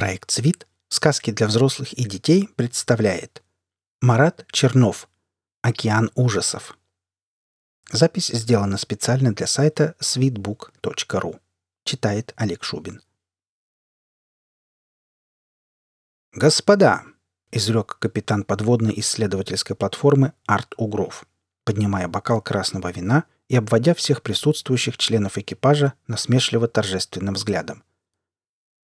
Проект «Свит. Сказки для взрослых и детей» представляет Марат Чернов. «Океан ужасов». Запись сделана специально для сайта sweetbook.ru. Читает Олег Шубин. «Господа!» — изрек капитан подводной исследовательской платформы Арт Угров, поднимая бокал красного вина и обводя всех присутствующих членов экипажа насмешливо-торжественным взглядом.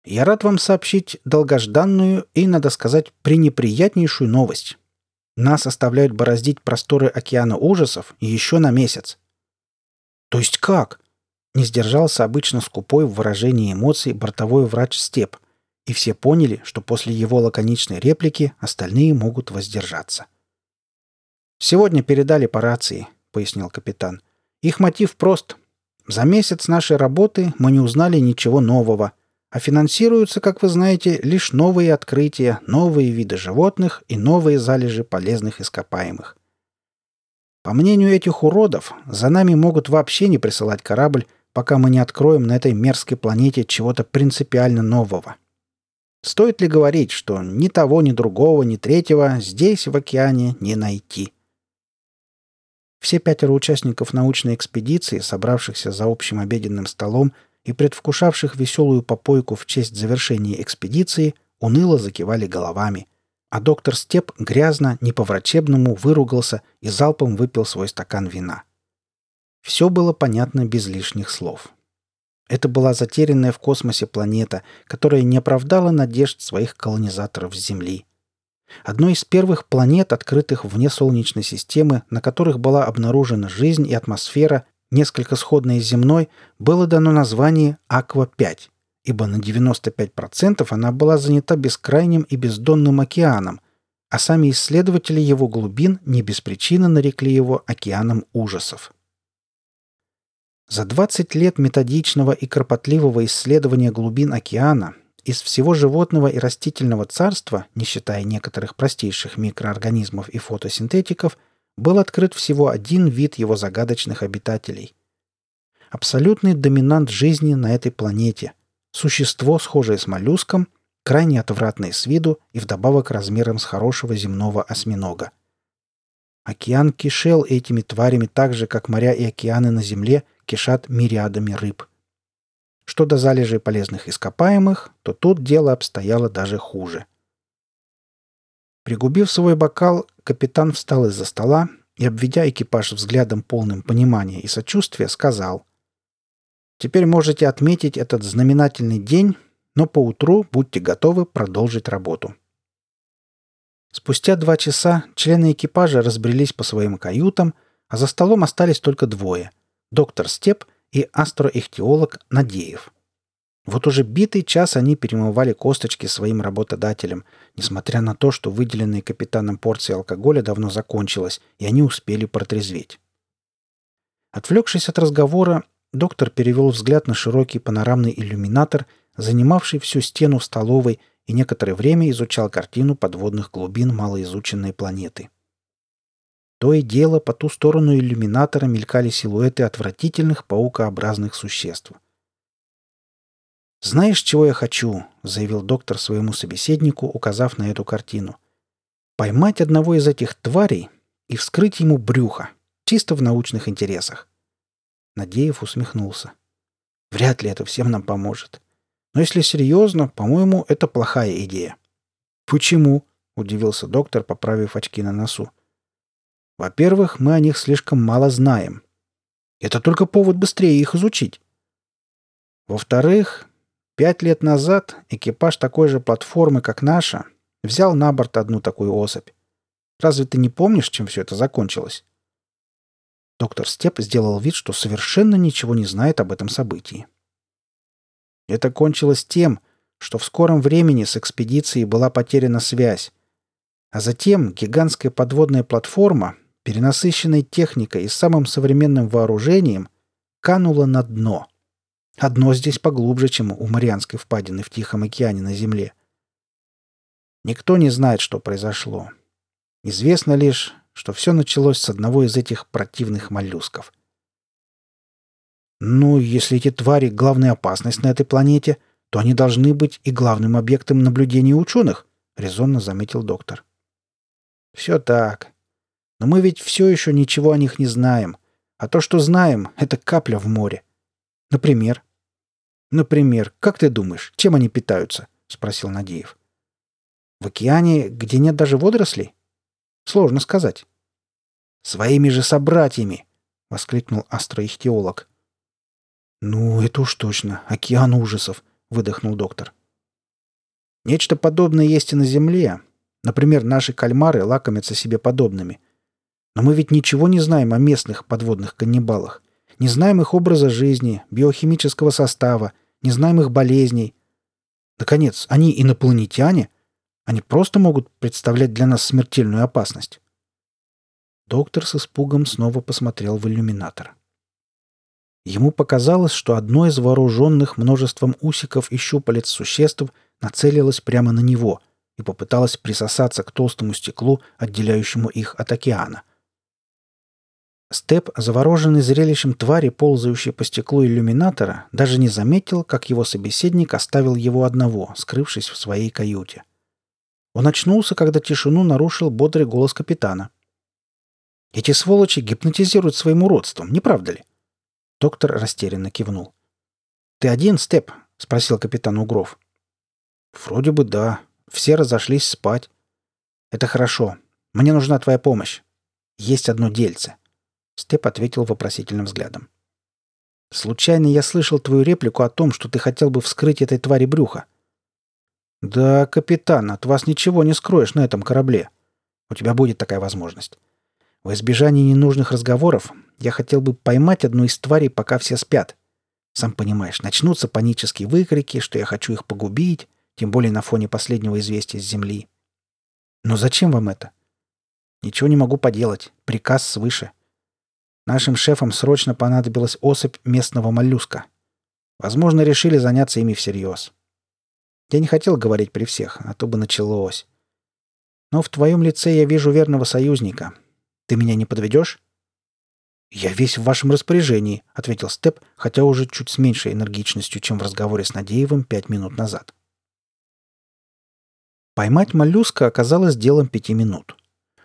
Я рад вам сообщить долгожданную и, надо сказать, пренеприятнейшую новость. Нас оставляют бороздить просторы океана ужасов еще на месяц. То есть как? Не сдержался обычно скупой в выражении эмоций бортовой врач Степ, и все поняли, что после его лаконичной реплики остальные могут воздержаться. «Сегодня передали по рации», — пояснил капитан. «Их мотив прост. За месяц нашей работы мы не узнали ничего нового — а финансируются, как вы знаете, лишь новые открытия, новые виды животных и новые залежи полезных ископаемых. По мнению этих уродов, за нами могут вообще не присылать корабль, пока мы не откроем на этой мерзкой планете чего-то принципиально нового. Стоит ли говорить, что ни того, ни другого, ни третьего здесь, в океане, не найти? Все пятеро участников научной экспедиции, собравшихся за общим обеденным столом, и предвкушавших веселую попойку в честь завершения экспедиции уныло закивали головами, а доктор Степ грязно, не по-врачебному выругался и залпом выпил свой стакан вина. Все было понятно без лишних слов. Это была затерянная в космосе планета, которая не оправдала надежд своих колонизаторов с Земли. Одной из первых планет, открытых вне Солнечной системы, на которых была обнаружена жизнь и атмосфера, несколько сходное с земной, было дано название «Аква-5», ибо на 95% она была занята бескрайним и бездонным океаном, а сами исследователи его глубин не без причины нарекли его океаном ужасов. За 20 лет методичного и кропотливого исследования глубин океана из всего животного и растительного царства, не считая некоторых простейших микроорганизмов и фотосинтетиков – был открыт всего один вид его загадочных обитателей. Абсолютный доминант жизни на этой планете. Существо, схожее с моллюском, крайне отвратное с виду и вдобавок размером с хорошего земного осьминога. Океан кишел этими тварями так же, как моря и океаны на Земле кишат мириадами рыб. Что до залежей полезных ископаемых, то тут дело обстояло даже хуже – Пригубив свой бокал, капитан встал из-за стола и, обведя экипаж взглядом полным понимания и сочувствия, сказал «Теперь можете отметить этот знаменательный день, но поутру будьте готовы продолжить работу». Спустя два часа члены экипажа разбрелись по своим каютам, а за столом остались только двое – доктор Степ и астроихтиолог Надеев – вот уже битый час они перемывали косточки своим работодателям, несмотря на то, что выделенные капитаном порции алкоголя давно закончилась, и они успели протрезветь. Отвлекшись от разговора, доктор перевел взгляд на широкий панорамный иллюминатор, занимавший всю стену столовой, и некоторое время изучал картину подводных глубин малоизученной планеты. То и дело по ту сторону иллюминатора мелькали силуэты отвратительных паукообразных существ. «Знаешь, чего я хочу?» — заявил доктор своему собеседнику, указав на эту картину. «Поймать одного из этих тварей и вскрыть ему брюхо, чисто в научных интересах». Надеев усмехнулся. «Вряд ли это всем нам поможет. Но если серьезно, по-моему, это плохая идея». «Почему?» — удивился доктор, поправив очки на носу. «Во-первых, мы о них слишком мало знаем. Это только повод быстрее их изучить. Во-вторых, Пять лет назад экипаж такой же платформы, как наша, взял на борт одну такую особь. Разве ты не помнишь, чем все это закончилось?» Доктор Степ сделал вид, что совершенно ничего не знает об этом событии. Это кончилось тем, что в скором времени с экспедицией была потеряна связь, а затем гигантская подводная платформа, перенасыщенная техникой и самым современным вооружением, канула на дно – Одно здесь поглубже, чем у Марианской впадины в Тихом океане на Земле. Никто не знает, что произошло. Известно лишь, что все началось с одного из этих противных моллюсков. Ну, если эти твари — главная опасность на этой планете, то они должны быть и главным объектом наблюдения ученых, резонно заметил доктор. Все так. Но мы ведь все еще ничего о них не знаем. А то, что знаем, это капля в море. Например? Например, как ты думаешь, чем они питаются? спросил Надеев. В океане, где нет даже водорослей? Сложно сказать. Своими же собратьями, воскликнул астроихтеолог. Ну, это уж точно, океан ужасов, выдохнул доктор. Нечто подобное есть и на Земле. Например, наши кальмары лакомятся себе подобными. Но мы ведь ничего не знаем о местных подводных каннибалах. Не знаем их образа жизни, биохимического состава, не знаем их болезней. Наконец, они инопланетяне. Они просто могут представлять для нас смертельную опасность. Доктор с испугом снова посмотрел в иллюминатор. Ему показалось, что одно из вооруженных множеством усиков и щупалец существ нацелилось прямо на него и попыталось присосаться к толстому стеклу, отделяющему их от океана. Степ, завороженный зрелищем твари, ползающей по стеклу иллюминатора, даже не заметил, как его собеседник оставил его одного, скрывшись в своей каюте. Он очнулся, когда тишину нарушил бодрый голос капитана. «Эти сволочи гипнотизируют своим уродством, не правда ли?» Доктор растерянно кивнул. «Ты один, Степ?» — спросил капитан Угров. «Вроде бы да. Все разошлись спать». «Это хорошо. Мне нужна твоя помощь. Есть одно дельце». Степ ответил вопросительным взглядом. «Случайно я слышал твою реплику о том, что ты хотел бы вскрыть этой твари брюха». «Да, капитан, от вас ничего не скроешь на этом корабле. У тебя будет такая возможность. В избежание ненужных разговоров я хотел бы поймать одну из тварей, пока все спят. Сам понимаешь, начнутся панические выкрики, что я хочу их погубить, тем более на фоне последнего известия с Земли. Но зачем вам это? Ничего не могу поделать. Приказ свыше. Нашим шефам срочно понадобилась особь местного моллюска. Возможно, решили заняться ими всерьез. Я не хотел говорить при всех, а то бы началось. Но в твоем лице я вижу верного союзника. Ты меня не подведешь?» «Я весь в вашем распоряжении», — ответил Степ, хотя уже чуть с меньшей энергичностью, чем в разговоре с Надеевым пять минут назад. Поймать моллюска оказалось делом пяти минут.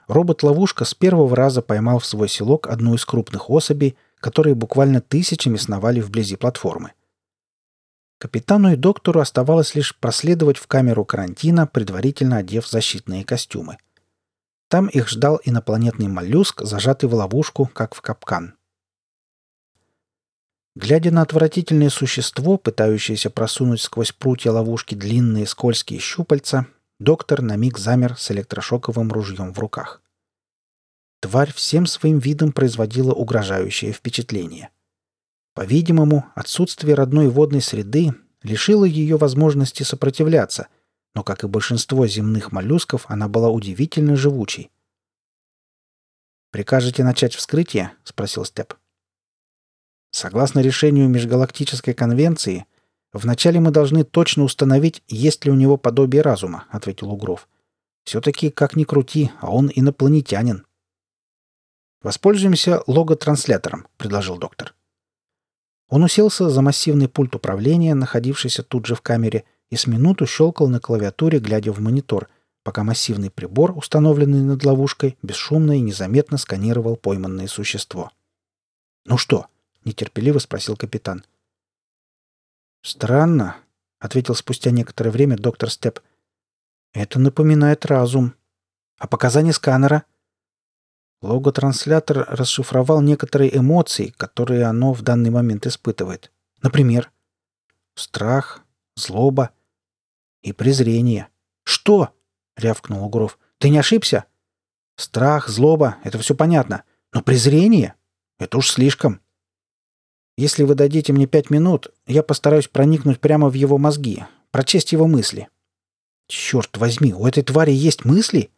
Робот-ловушка с первого раза поймал в свой селок одну из крупных особей, которые буквально тысячами сновали вблизи платформы. Капитану и доктору оставалось лишь проследовать в камеру карантина, предварительно одев защитные костюмы. Там их ждал инопланетный моллюск, зажатый в ловушку, как в капкан. Глядя на отвратительное существо, пытающееся просунуть сквозь прутья ловушки длинные скользкие щупальца, Доктор на миг замер с электрошоковым ружьем в руках. Тварь всем своим видом производила угрожающее впечатление. По-видимому, отсутствие родной водной среды лишило ее возможности сопротивляться, но, как и большинство земных моллюсков, она была удивительно живучей. «Прикажете начать вскрытие?» — спросил Степ. Согласно решению Межгалактической конвенции — «Вначале мы должны точно установить, есть ли у него подобие разума», — ответил Угров. «Все-таки, как ни крути, а он инопланетянин». «Воспользуемся логотранслятором», — предложил доктор. Он уселся за массивный пульт управления, находившийся тут же в камере, и с минуту щелкал на клавиатуре, глядя в монитор, пока массивный прибор, установленный над ловушкой, бесшумно и незаметно сканировал пойманное существо. «Ну что?» — нетерпеливо спросил капитан. — «Странно», — ответил спустя некоторое время доктор Степ. «Это напоминает разум. А показания сканера?» Логотранслятор расшифровал некоторые эмоции, которые оно в данный момент испытывает. Например, страх, злоба и презрение. «Что?» — рявкнул Угров. «Ты не ошибся?» «Страх, злоба — это все понятно. Но презрение — это уж слишком». Если вы дадите мне пять минут, я постараюсь проникнуть прямо в его мозги, прочесть его мысли». «Черт возьми, у этой твари есть мысли?»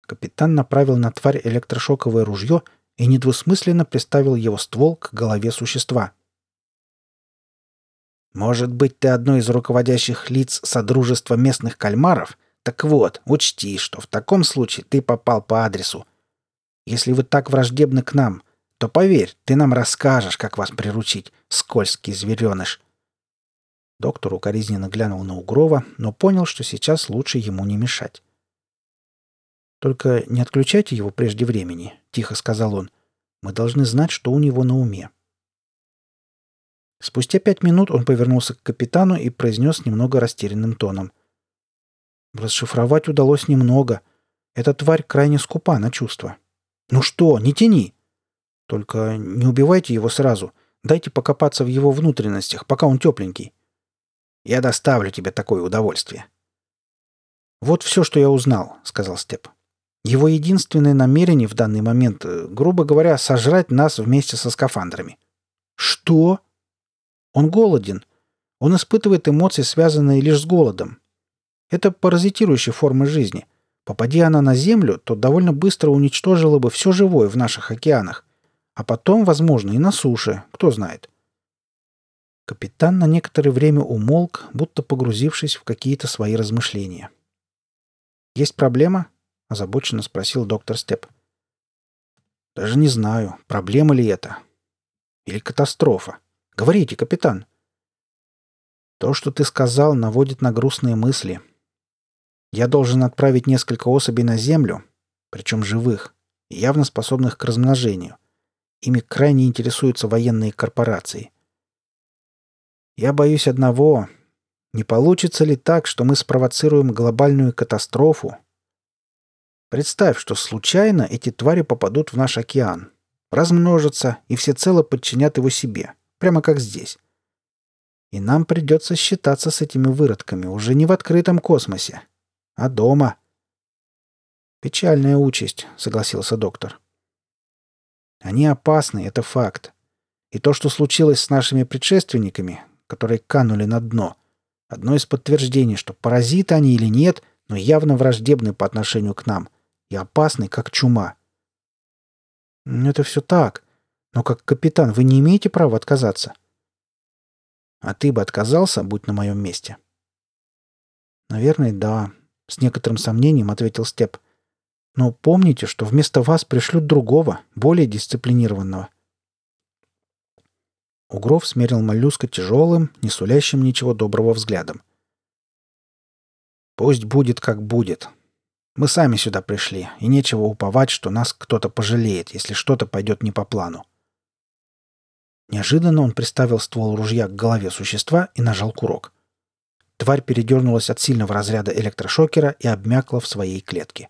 Капитан направил на тварь электрошоковое ружье и недвусмысленно приставил его ствол к голове существа. «Может быть, ты одно из руководящих лиц Содружества местных кальмаров? Так вот, учти, что в таком случае ты попал по адресу. Если вы так враждебны к нам, то поверь, ты нам расскажешь, как вас приручить, скользкий звереныш. Доктор укоризненно глянул на Угрова, но понял, что сейчас лучше ему не мешать. «Только не отключайте его прежде времени», — тихо сказал он. «Мы должны знать, что у него на уме». Спустя пять минут он повернулся к капитану и произнес немного растерянным тоном. «Расшифровать удалось немного. Эта тварь крайне скупа на чувства». «Ну что, не тяни!» «Только не убивайте его сразу. Дайте покопаться в его внутренностях, пока он тепленький». «Я доставлю тебе такое удовольствие». «Вот все, что я узнал», — сказал Степ. «Его единственное намерение в данный момент, э, грубо говоря, сожрать нас вместе со скафандрами». «Что?» Он голоден. Он испытывает эмоции, связанные лишь с голодом. Это паразитирующая форма жизни. Попади она на Землю, то довольно быстро уничтожила бы все живое в наших океанах. А потом, возможно, и на суше, кто знает. Капитан на некоторое время умолк, будто погрузившись в какие-то свои размышления. «Есть проблема?» — озабоченно спросил доктор Степ. «Даже не знаю, проблема ли это. Или катастрофа. Говорите, капитан. То, что ты сказал, наводит на грустные мысли. Я должен отправить несколько особей на Землю, причем живых, явно способных к размножению. Ими крайне интересуются военные корпорации. Я боюсь одного. Не получится ли так, что мы спровоцируем глобальную катастрофу? Представь, что случайно эти твари попадут в наш океан, размножатся и всецело подчинят его себе прямо как здесь. И нам придется считаться с этими выродками уже не в открытом космосе, а дома. Печальная участь, согласился доктор. Они опасны, это факт. И то, что случилось с нашими предшественниками, которые канули на дно, одно из подтверждений, что паразиты они или нет, но явно враждебны по отношению к нам и опасны, как чума. Это все так. Но как капитан вы не имеете права отказаться. А ты бы отказался, будь на моем месте? Наверное, да. С некоторым сомнением ответил Степ. Но помните, что вместо вас пришлют другого, более дисциплинированного. Угров смерил моллюска тяжелым, не сулящим ничего доброго взглядом. «Пусть будет, как будет. Мы сами сюда пришли, и нечего уповать, что нас кто-то пожалеет, если что-то пойдет не по плану. Неожиданно он приставил ствол ружья к голове существа и нажал курок. Тварь передернулась от сильного разряда электрошокера и обмякла в своей клетке.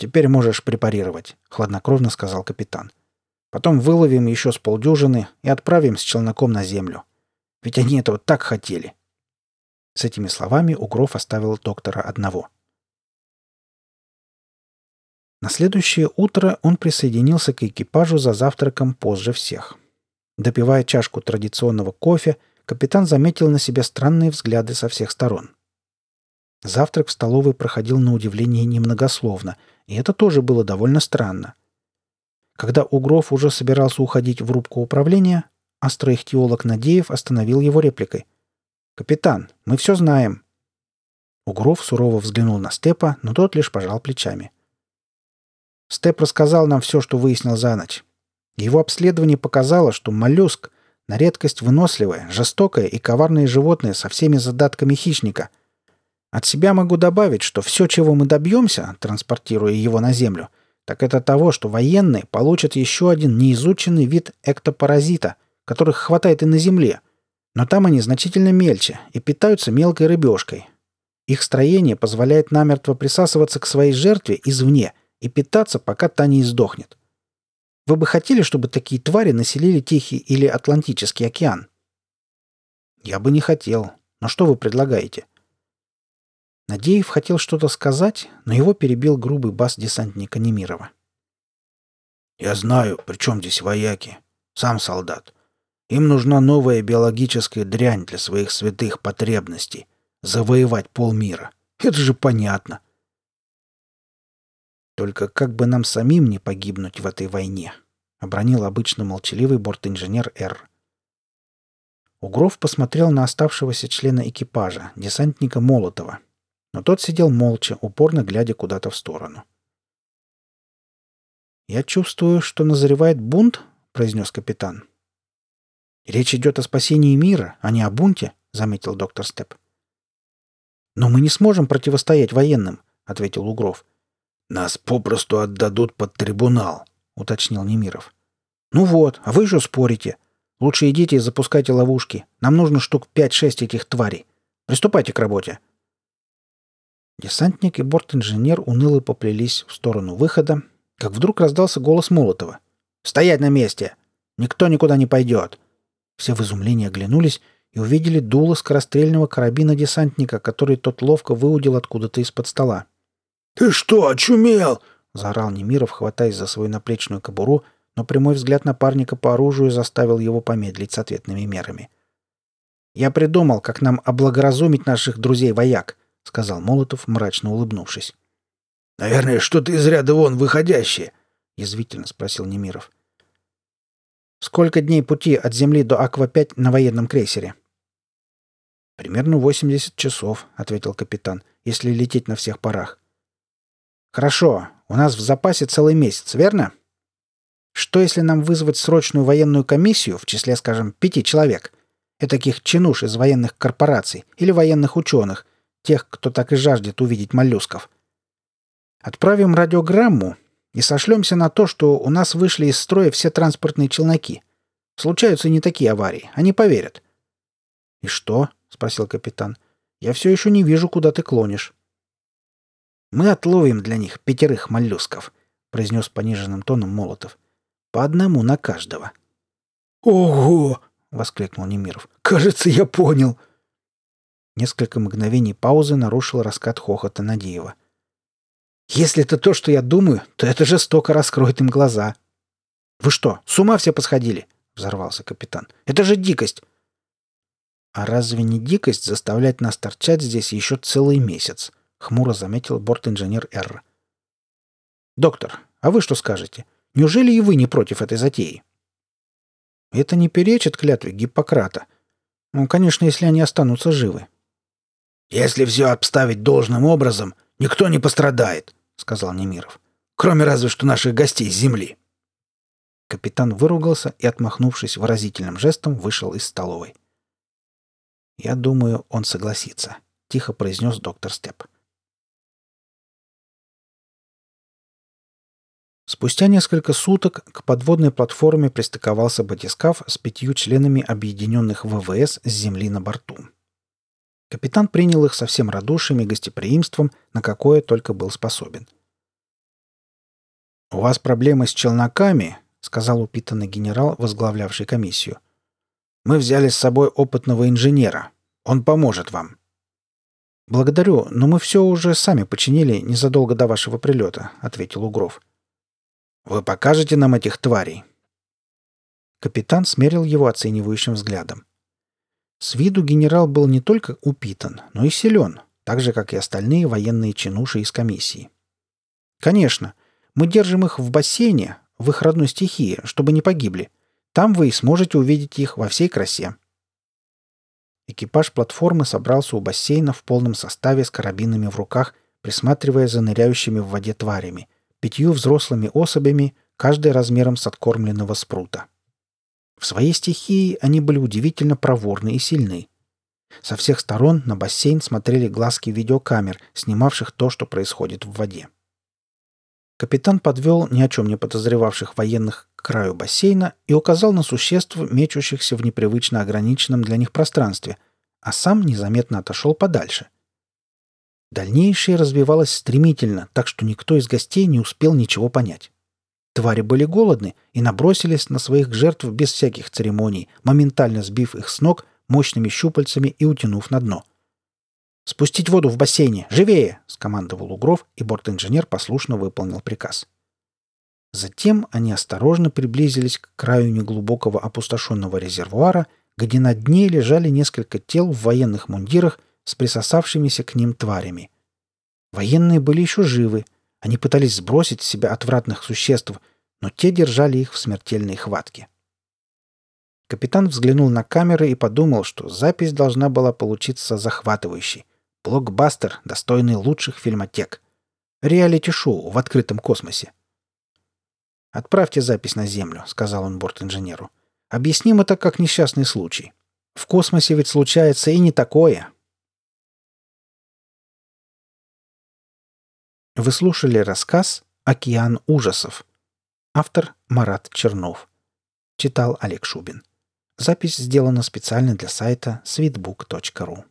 «Теперь можешь препарировать», — хладнокровно сказал капитан. «Потом выловим еще с полдюжины и отправим с челноком на землю. Ведь они этого так хотели». С этими словами Угров оставил доктора одного. На следующее утро он присоединился к экипажу за завтраком позже всех. Допивая чашку традиционного кофе, капитан заметил на себе странные взгляды со всех сторон. Завтрак в столовой проходил на удивление немногословно, и это тоже было довольно странно. Когда Угров уже собирался уходить в рубку управления, астроихтиолог Надеев остановил его репликой. «Капитан, мы все знаем». Угров сурово взглянул на Степа, но тот лишь пожал плечами. «Степ рассказал нам все, что выяснил за ночь. Его обследование показало, что моллюск — на редкость выносливое, жестокое и коварное животное со всеми задатками хищника. От себя могу добавить, что все, чего мы добьемся, транспортируя его на Землю, так это того, что военные получат еще один неизученный вид эктопаразита, которых хватает и на Земле. Но там они значительно мельче и питаются мелкой рыбешкой. Их строение позволяет намертво присасываться к своей жертве извне и питаться, пока та не издохнет. Вы бы хотели, чтобы такие твари населили Тихий или Атлантический океан? Я бы не хотел. Но что вы предлагаете? Надеев хотел что-то сказать, но его перебил грубый бас десантника Немирова. «Я знаю, при чем здесь вояки. Сам солдат. Им нужна новая биологическая дрянь для своих святых потребностей. Завоевать полмира. Это же понятно. Только как бы нам самим не погибнуть в этой войне?» — обронил обычно молчаливый бортинженер Р. Угров посмотрел на оставшегося члена экипажа, десантника Молотова. Но тот сидел молча, упорно глядя куда-то в сторону. «Я чувствую, что назревает бунт», — произнес капитан. «Речь идет о спасении мира, а не о бунте», — заметил доктор Степ. «Но мы не сможем противостоять военным», — ответил Угров. «Нас попросту отдадут под трибунал», — уточнил Немиров. «Ну вот, а вы же спорите. Лучше идите и запускайте ловушки. Нам нужно штук пять-шесть этих тварей. Приступайте к работе». Десантник и борт-инженер уныло поплелись в сторону выхода, как вдруг раздался голос Молотова. «Стоять на месте! Никто никуда не пойдет!» Все в изумлении оглянулись и увидели дуло скорострельного карабина десантника, который тот ловко выудил откуда-то из-под стола. «Ты что, очумел?» — заорал Немиров, хватаясь за свою наплечную кобуру, но прямой взгляд напарника по оружию заставил его помедлить с ответными мерами. «Я придумал, как нам облагоразумить наших друзей-вояк», — сказал Молотов, мрачно улыбнувшись. «Наверное, что-то из ряда вон выходящее», — язвительно спросил Немиров. «Сколько дней пути от Земли до Аква-5 на военном крейсере?» «Примерно 80 часов», — ответил капитан, — «если лететь на всех парах». «Хорошо. У нас в запасе целый месяц, верно?» «Что, если нам вызвать срочную военную комиссию в числе, скажем, пяти человек? Этаких чинуш из военных корпораций или военных ученых, тех, кто так и жаждет увидеть моллюсков. Отправим радиограмму и сошлемся на то, что у нас вышли из строя все транспортные челноки. Случаются не такие аварии, они поверят». «И что?» — спросил капитан. «Я все еще не вижу, куда ты клонишь». «Мы отловим для них пятерых моллюсков», — произнес пониженным тоном Молотов. «По одному на каждого». «Ого!» — воскликнул Немиров. «Кажется, я понял». Несколько мгновений паузы нарушил раскат хохота Надеева. «Если это то, что я думаю, то это жестоко раскроет им глаза». «Вы что, с ума все посходили?» — взорвался капитан. «Это же дикость! «А разве не дикость заставлять нас торчать здесь еще целый месяц?» — хмуро заметил борт-инженер Р. «Доктор, а вы что скажете? Неужели и вы не против этой затеи?» «Это не перечит клятве Гиппократа. Ну, конечно, если они останутся живы». «Если все обставить должным образом, никто не пострадает», — сказал Немиров. «Кроме разве что наших гостей с земли». Капитан выругался и, отмахнувшись выразительным жестом, вышел из столовой. «Я думаю, он согласится», — тихо произнес доктор Степ. Спустя несколько суток к подводной платформе пристыковался батискаф с пятью членами объединенных ВВС с Земли на борту. Капитан принял их со всем радушием и гостеприимством, на какое только был способен. «У вас проблемы с челноками?» — сказал упитанный генерал, возглавлявший комиссию — мы взяли с собой опытного инженера. Он поможет вам». «Благодарю, но мы все уже сами починили незадолго до вашего прилета», — ответил Угров. «Вы покажете нам этих тварей?» Капитан смерил его оценивающим взглядом. С виду генерал был не только упитан, но и силен, так же, как и остальные военные чинуши из комиссии. «Конечно, мы держим их в бассейне, в их родной стихии, чтобы не погибли. Там вы и сможете увидеть их во всей красе. Экипаж платформы собрался у бассейна в полном составе с карабинами в руках, присматривая за ныряющими в воде тварями, пятью взрослыми особями, каждой размером с откормленного спрута. В своей стихии они были удивительно проворны и сильны. Со всех сторон на бассейн смотрели глазки видеокамер, снимавших то, что происходит в воде. Капитан подвел ни о чем не подозревавших военных к краю бассейна и указал на существ, мечущихся в непривычно ограниченном для них пространстве, а сам незаметно отошел подальше. Дальнейшее развивалось стремительно, так что никто из гостей не успел ничего понять. Твари были голодны и набросились на своих жертв без всяких церемоний, моментально сбив их с ног мощными щупальцами и утянув на дно. «Спустить воду в бассейне! Живее!» — скомандовал Угров, и борт-инженер послушно выполнил приказ. Затем они осторожно приблизились к краю неглубокого опустошенного резервуара, где на дне лежали несколько тел в военных мундирах с присосавшимися к ним тварями. Военные были еще живы, они пытались сбросить с себя отвратных существ, но те держали их в смертельной хватке. Капитан взглянул на камеры и подумал, что запись должна была получиться захватывающей. Блокбастер, достойный лучших фильмотек. Реалити-шоу в открытом космосе. «Отправьте запись на Землю», — сказал он борт-инженеру. «Объясним это как несчастный случай. В космосе ведь случается и не такое. Вы слушали рассказ «Океан ужасов». Автор Марат Чернов. Читал Олег Шубин. Запись сделана специально для сайта sweetbook.ru.